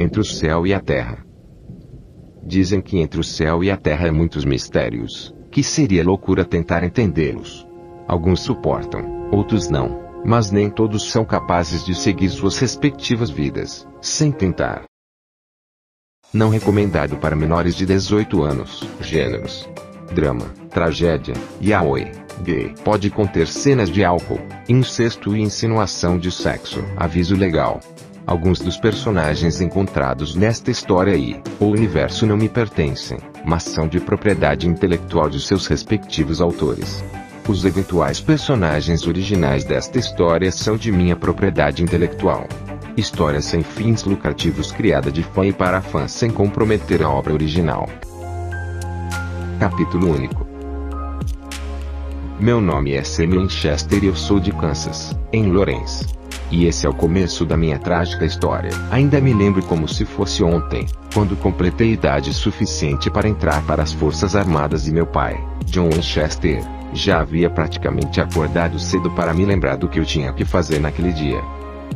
entre o céu e a terra. Dizem que entre o céu e a terra há muitos mistérios, que seria loucura tentar entendê-los. Alguns suportam, outros não, mas nem todos são capazes de seguir suas respectivas vidas, sem tentar. Não recomendado para menores de 18 anos. Gêneros: drama, tragédia, yaoi, gay. Pode conter cenas de álcool, incesto e insinuação de sexo. Aviso legal. Alguns dos personagens encontrados nesta história e o universo não me pertencem, mas são de propriedade intelectual de seus respectivos autores. Os eventuais personagens originais desta história são de minha propriedade intelectual. História sem fins lucrativos criada de fã e para fã sem comprometer a obra original. Capítulo único. Meu nome é Sammy Winchester e eu sou de Kansas, em Lawrence. E esse é o começo da minha trágica história. Ainda me lembro como se fosse ontem, quando completei idade suficiente para entrar para as Forças Armadas e meu pai, John Winchester, já havia praticamente acordado cedo para me lembrar do que eu tinha que fazer naquele dia.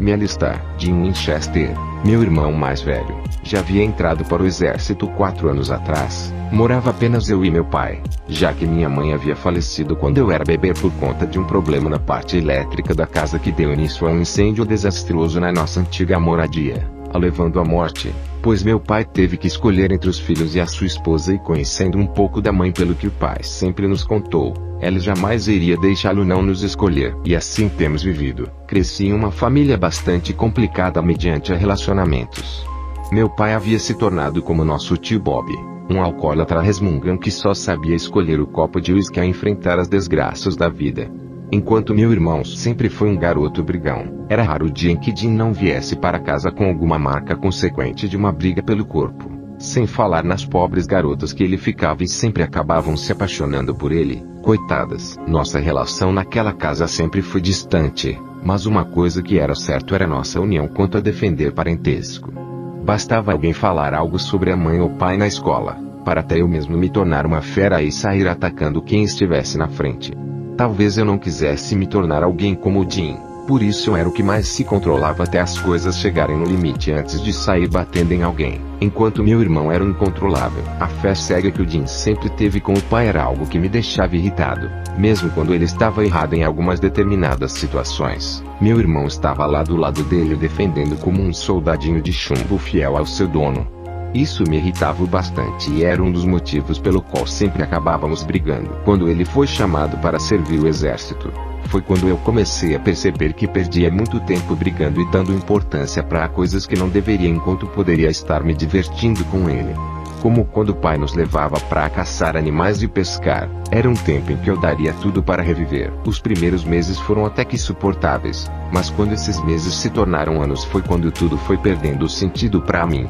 Me alistar. Jim Winchester, meu irmão mais velho, já havia entrado para o exército quatro anos atrás. Morava apenas eu e meu pai, já que minha mãe havia falecido quando eu era bebê por conta de um problema na parte elétrica da casa que deu início a um incêndio desastroso na nossa antiga moradia, levando à morte pois meu pai teve que escolher entre os filhos e a sua esposa e conhecendo um pouco da mãe pelo que o pai sempre nos contou, ela jamais iria deixá-lo não nos escolher. E assim temos vivido. Cresci em uma família bastante complicada mediante relacionamentos. Meu pai havia se tornado como nosso tio Bob, um alcoólatra resmungão que só sabia escolher o copo de uísque a enfrentar as desgraças da vida. Enquanto meu irmão sempre foi um garoto brigão, era raro o dia em que Jim não viesse para casa com alguma marca consequente de uma briga pelo corpo. Sem falar nas pobres garotas que ele ficava e sempre acabavam se apaixonando por ele, coitadas. Nossa relação naquela casa sempre foi distante, mas uma coisa que era certo era nossa união quanto a defender parentesco. Bastava alguém falar algo sobre a mãe ou pai na escola, para até eu mesmo me tornar uma fera e sair atacando quem estivesse na frente. Talvez eu não quisesse me tornar alguém como o Jim, por isso eu era o que mais se controlava até as coisas chegarem no limite antes de sair batendo em alguém, enquanto meu irmão era incontrolável. A fé cega que o Jim sempre teve com o pai era algo que me deixava irritado, mesmo quando ele estava errado em algumas determinadas situações. Meu irmão estava lá do lado dele defendendo como um soldadinho de chumbo fiel ao seu dono, isso me irritava bastante e era um dos motivos pelo qual sempre acabávamos brigando. Quando ele foi chamado para servir o exército, foi quando eu comecei a perceber que perdia muito tempo brigando e dando importância para coisas que não deveria enquanto poderia estar me divertindo com ele. Como quando o pai nos levava para caçar animais e pescar, era um tempo em que eu daria tudo para reviver. Os primeiros meses foram até que suportáveis, mas quando esses meses se tornaram anos foi quando tudo foi perdendo sentido para mim.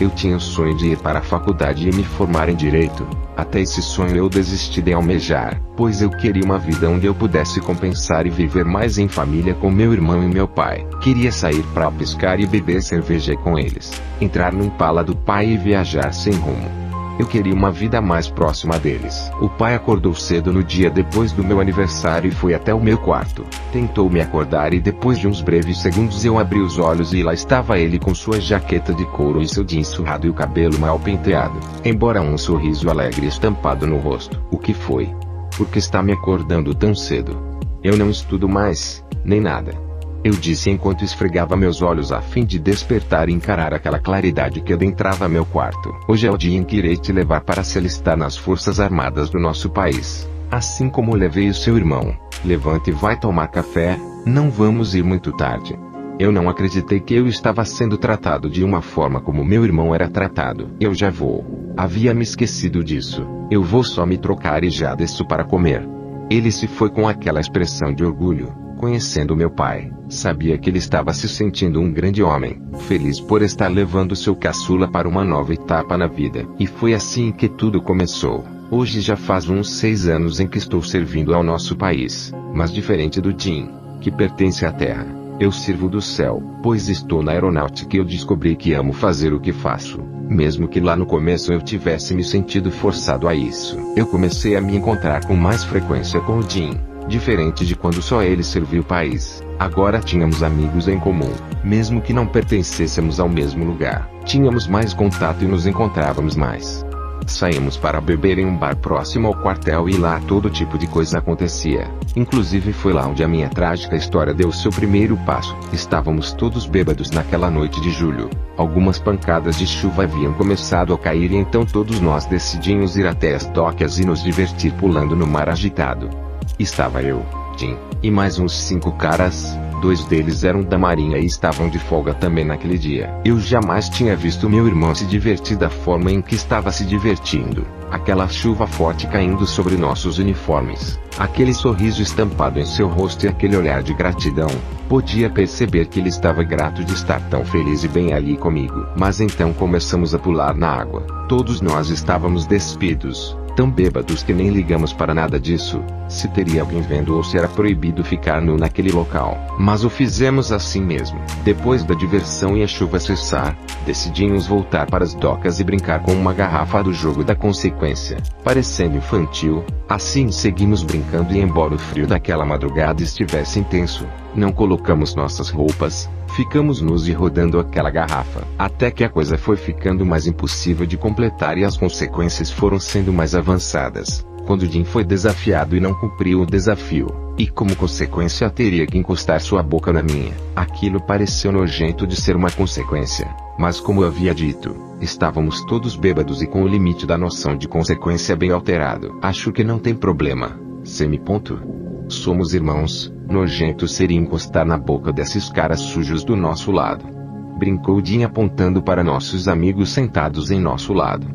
Eu tinha o sonho de ir para a faculdade e me formar em direito. Até esse sonho eu desisti de almejar, pois eu queria uma vida onde eu pudesse compensar e viver mais em família com meu irmão e meu pai. Queria sair para pescar e beber cerveja com eles, entrar no impala do pai e viajar sem rumo. Eu queria uma vida mais próxima deles. O pai acordou cedo no dia depois do meu aniversário e foi até o meu quarto. Tentou me acordar e depois de uns breves segundos eu abri os olhos e lá estava ele com sua jaqueta de couro e seu jeans surrado e o cabelo mal penteado, embora um sorriso alegre estampado no rosto. O que foi? Por que está me acordando tão cedo? Eu não estudo mais, nem nada. Eu disse enquanto esfregava meus olhos a fim de despertar e encarar aquela claridade que adentrava meu quarto. Hoje é o dia em que irei te levar para se alistar nas forças armadas do nosso país. Assim como levei o seu irmão. Levante e vai tomar café, não vamos ir muito tarde. Eu não acreditei que eu estava sendo tratado de uma forma como meu irmão era tratado. Eu já vou. Havia me esquecido disso. Eu vou só me trocar e já desço para comer. Ele se foi com aquela expressão de orgulho, conhecendo meu pai, sabia que ele estava se sentindo um grande homem, feliz por estar levando seu caçula para uma nova etapa na vida. E foi assim que tudo começou. Hoje já faz uns seis anos em que estou servindo ao nosso país, mas diferente do Jim, que pertence à terra, eu sirvo do céu, pois estou na aeronáutica e eu descobri que amo fazer o que faço, mesmo que lá no começo eu tivesse me sentido forçado a isso. Eu comecei a me encontrar com mais frequência com o Jim, Diferente de quando só ele serviu o país, agora tínhamos amigos em comum, mesmo que não pertencêssemos ao mesmo lugar. Tínhamos mais contato e nos encontrávamos mais. Saímos para beber em um bar próximo ao quartel e lá todo tipo de coisa acontecia. Inclusive foi lá onde a minha trágica história deu seu primeiro passo. Estávamos todos bêbados naquela noite de julho. Algumas pancadas de chuva haviam começado a cair e então todos nós decidimos ir até as docas e nos divertir pulando no mar agitado. Estava eu, Jim, e mais uns cinco caras, dois deles eram da marinha e estavam de folga também naquele dia. Eu jamais tinha visto meu irmão se divertir da forma em que estava se divertindo. Aquela chuva forte caindo sobre nossos uniformes, aquele sorriso estampado em seu rosto e aquele olhar de gratidão. Podia perceber que ele estava grato de estar tão feliz e bem ali comigo. Mas então começamos a pular na água. Todos nós estávamos despidos, tão bêbados que nem ligamos para nada disso, se teria alguém vendo ou se era proibido ficar nu naquele local. Mas o fizemos assim mesmo. Depois da diversão e a chuva cessar, decidimos voltar para as docas e brincar com uma garrafa do jogo da consequência. Parecendo infantil, assim seguimos brincando e embora o frio daquela madrugada estivesse intenso, não colocamos nossas roupas, Ficamos nus e rodando aquela garrafa, até que a coisa foi ficando mais impossível de completar e as consequências foram sendo mais avançadas. Quando Jim foi desafiado e não cumpriu o desafio, e como consequência teria que encostar sua boca na minha, aquilo pareceu nojento de ser uma consequência. Mas como eu havia dito, estávamos todos bêbados e com o limite da noção de consequência bem alterado. Acho que não tem problema. Semi-ponto. Somos irmãos, Nojento seria encostar na boca desses caras sujos do nosso lado. Brincou Jim apontando para nossos amigos sentados em nosso lado.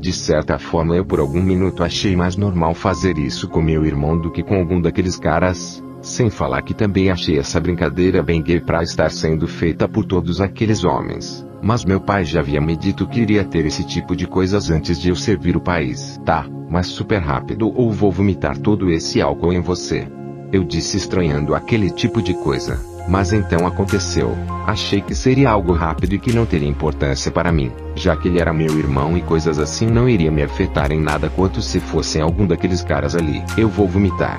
De certa forma eu por algum minuto achei mais normal fazer isso com meu irmão do que com algum daqueles caras, sem falar que também achei essa brincadeira bem gay pra estar sendo feita por todos aqueles homens. Mas meu pai já havia me dito que iria ter esse tipo de coisas antes de eu servir o país. Tá, mas super rápido ou vou vomitar todo esse álcool em você. Eu disse estranhando aquele tipo de coisa. Mas então aconteceu. Achei que seria algo rápido e que não teria importância para mim, já que ele era meu irmão e coisas assim não iria me afetar em nada quanto se fossem algum daqueles caras ali. Eu vou vomitar.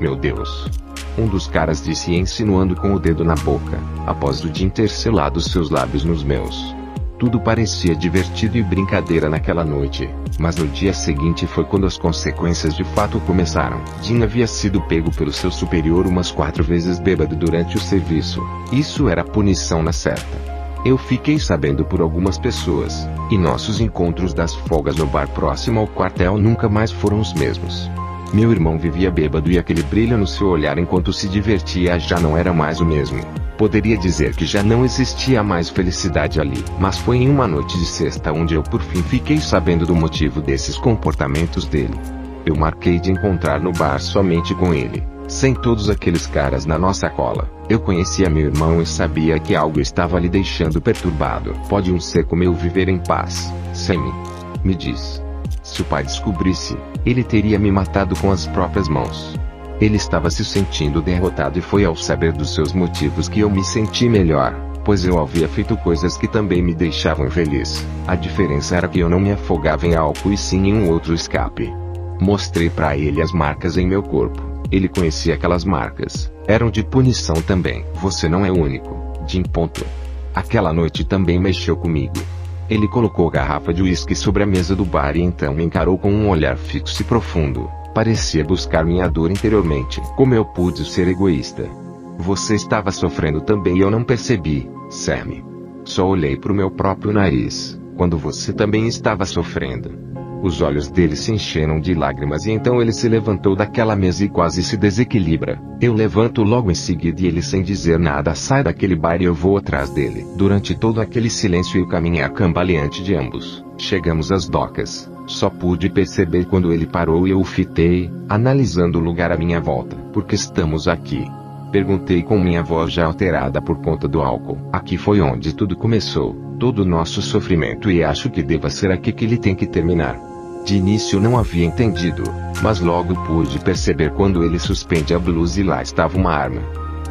Meu Deus. Um dos caras disse insinuando com o dedo na boca, após o Jim ter selado seus lábios nos meus. Tudo parecia divertido e brincadeira naquela noite, mas no dia seguinte foi quando as consequências de fato começaram. Jim havia sido pego pelo seu superior umas quatro vezes bêbado durante o serviço. Isso era punição na certa. Eu fiquei sabendo por algumas pessoas, e nossos encontros das folgas no bar próximo ao quartel nunca mais foram os mesmos. Meu irmão vivia bêbado e aquele brilho no seu olhar enquanto se divertia já não era mais o mesmo. Poderia dizer que já não existia mais felicidade ali, mas foi em uma noite de sexta onde eu por fim fiquei sabendo do motivo desses comportamentos dele. Eu marquei de encontrar no bar somente com ele, sem todos aqueles caras na nossa cola. Eu conhecia meu irmão e sabia que algo estava lhe deixando perturbado. Pode um ser como eu viver em paz, Sammy? Me diz. Se o pai descobrisse, ele teria me matado com as próprias mãos. Ele estava se sentindo derrotado e foi ao saber dos seus motivos que eu me senti melhor, pois eu havia feito coisas que também me deixavam feliz. A diferença era que eu não me afogava em álcool e sim em um outro escape. Mostrei para ele as marcas em meu corpo. Ele conhecia aquelas marcas. Eram de punição também. Você não é único. Jim. Ponto. Aquela noite também mexeu comigo. Ele colocou a garrafa de uísque sobre a mesa do bar e então me encarou com um olhar fixo e profundo. Parecia buscar minha dor interiormente. Como eu pude ser egoísta? Você estava sofrendo também e eu não percebi, Sammy. Só olhei para o meu próprio nariz, quando você também estava sofrendo. Os olhos dele se encheram de lágrimas e então ele se levantou daquela mesa e quase se desequilibra. Eu levanto logo em seguida e ele sem dizer nada sai daquele bar e eu vou atrás dele. Durante todo aquele silêncio e o caminhar cambaleante de ambos, chegamos às docas. Só pude perceber quando ele parou e eu o fitei, analisando o lugar à minha volta. Por que estamos aqui? Perguntei com minha voz já alterada por conta do álcool. Aqui foi onde tudo começou, todo o nosso sofrimento e acho que deva ser aqui que ele tem que terminar. De início não havia entendido, mas logo pude perceber quando ele suspende a blusa e lá estava uma arma.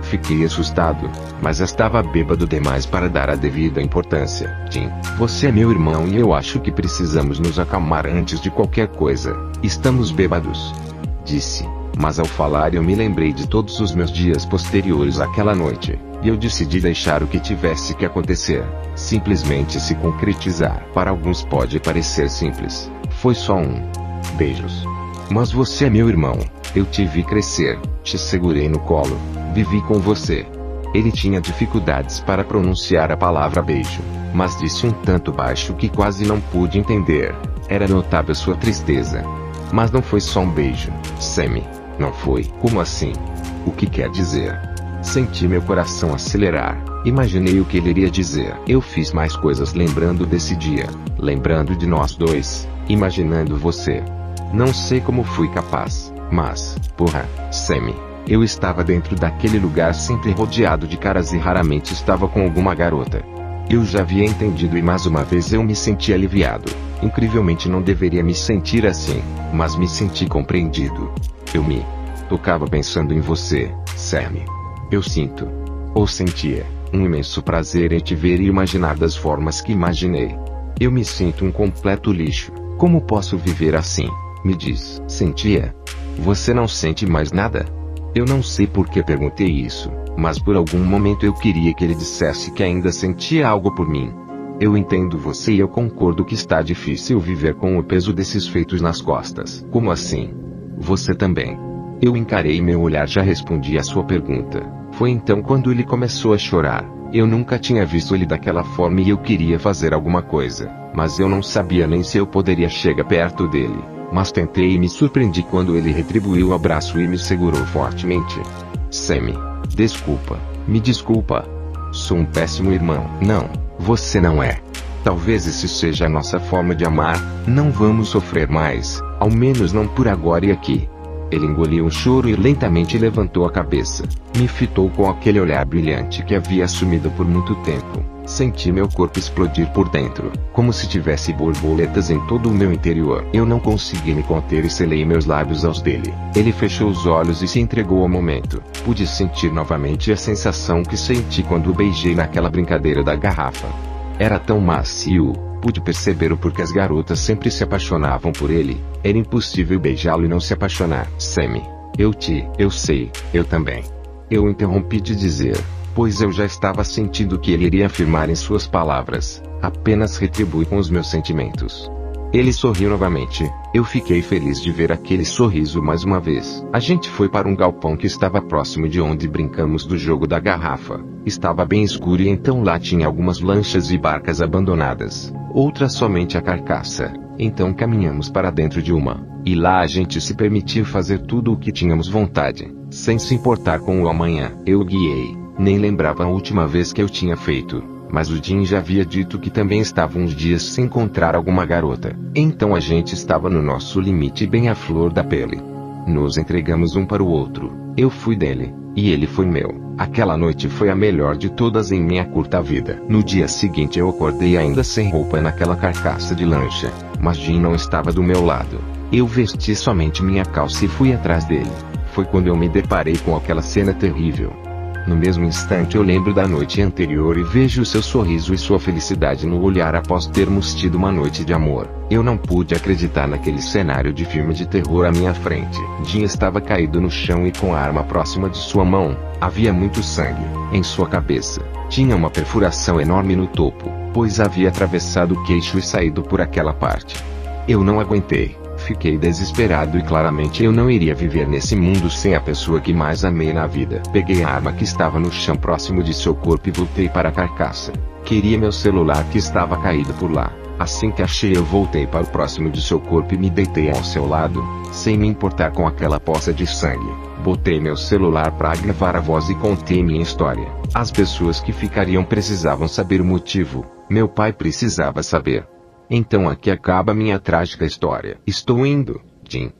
Fiquei assustado, mas estava bêbado demais para dar a devida importância. Tim, você é meu irmão e eu acho que precisamos nos acalmar antes de qualquer coisa. Estamos bêbados. Disse, Mas ao falar eu me lembrei de todos os meus dias posteriores àquela noite, e eu decidi deixar o que tivesse que acontecer, simplesmente se concretizar. Para alguns pode parecer simples. Foi só um. Beijos. Mas você é meu irmão. Eu te vi crescer, te segurei no colo, vivi com você. Ele tinha dificuldades para pronunciar a palavra beijo, mas disse um tanto baixo que quase não pude entender. Era notável sua tristeza. Mas não foi só um beijo, Sammy. Não foi. Como assim? O que quer dizer? Senti meu coração acelerar. Imaginei o que ele iria dizer. Eu fiz mais coisas lembrando desse dia, lembrando de nós dois, imaginando você. Não sei como fui capaz, mas, porra, Sammy, eu estava dentro daquele lugar sempre rodeado de caras e raramente estava com alguma garota. Eu já havia entendido e mais uma vez eu me senti aliviado. Incrivelmente não deveria me sentir assim, mas me senti compreendido. Eu me tocava pensando em você, Sammy. Eu sinto, ou sentia, um imenso prazer em te ver e imaginar das formas que imaginei. Eu me sinto um completo lixo. Como posso viver assim? Me diz. Sentia? Você não sente mais nada? Eu não sei por que perguntei isso, mas por algum momento eu queria que ele dissesse que ainda sentia algo por mim. Eu entendo você e eu concordo que está difícil viver com o peso desses feitos nas costas. Como assim? Você também. Eu encarei meu olhar já respondi a sua pergunta. Foi então quando ele começou a chorar. Eu nunca tinha visto ele daquela forma e eu queria fazer alguma coisa, mas eu não sabia nem se eu poderia chegar perto dele. Mas tentei e me surpreendi quando ele retribuiu o abraço e me segurou fortemente. Sammy, desculpa, me desculpa. Sou um péssimo irmão. Não, você não é. Talvez isso seja a nossa forma de amar. Não vamos sofrer mais, ao menos não por agora e aqui. Ele engoliu o choro e lentamente levantou a cabeça. Me fitou com aquele olhar brilhante que havia assumido por muito tempo. Senti meu corpo explodir por dentro, como se tivesse borboletas em todo o meu interior. Eu não consegui me conter e selei meus lábios aos dele. Ele fechou os olhos e se entregou ao momento. Pude sentir novamente a sensação que senti quando o beijei naquela brincadeira da garrafa. Era tão macio, Pude perceber o porquê as garotas sempre se apaixonavam por ele. Era impossível beijá-lo e não se apaixonar. Sammy, eu te, eu sei, eu também. Eu interrompi de dizer, pois eu já estava sentindo que ele iria afirmar em suas palavras. Apenas retribui com os meus sentimentos. Ele sorriu novamente. Eu fiquei feliz de ver aquele sorriso mais uma vez. A gente foi para um galpão que estava próximo de onde brincamos do jogo da garrafa. Estava bem escuro e então lá tinha algumas lanchas e barcas abandonadas, outras somente a carcaça. Então caminhamos para dentro de uma, e lá a gente se permitiu fazer tudo o que tínhamos vontade, sem se importar com o amanhã. Eu guiei, nem lembrava a última vez que eu tinha feito mas o Jim já havia dito que também estava uns dias sem encontrar alguma garota. Então a gente estava no nosso limite bem à flor da pele. Nos entregamos um para o outro. Eu fui dele, e ele foi meu. Aquela noite foi a melhor de todas em minha curta vida. No dia seguinte eu acordei ainda sem roupa naquela carcaça de lancha, mas Jim não estava do meu lado. Eu vesti somente minha calça e fui atrás dele. Foi quando eu me deparei com aquela cena terrível. No mesmo instante eu lembro da noite anterior e vejo seu sorriso e sua felicidade no olhar após termos tido uma noite de amor. Eu não pude acreditar naquele cenário de filme de terror à minha frente. Jim estava caído no chão e com a arma próxima de sua mão. Havia muito sangue em sua cabeça. Tinha uma perfuração enorme no topo, pois havia atravessado o queixo e saído por aquela parte. Eu não aguentei. Fiquei desesperado e claramente eu não iria viver nesse mundo sem a pessoa que mais amei na vida. Peguei a arma que estava no chão próximo de seu corpo e voltei para a carcaça. Queria meu celular que estava caído por lá. Assim que achei eu voltei para o próximo de seu corpo e me deitei ao seu lado, sem me importar com aquela poça de sangue. Botei meu celular para gravar a voz e contei minha história. As pessoas que ficariam precisavam saber o motivo. Meu pai precisava saber. Então aqui acaba minha trágica história. Estou indo, Jim.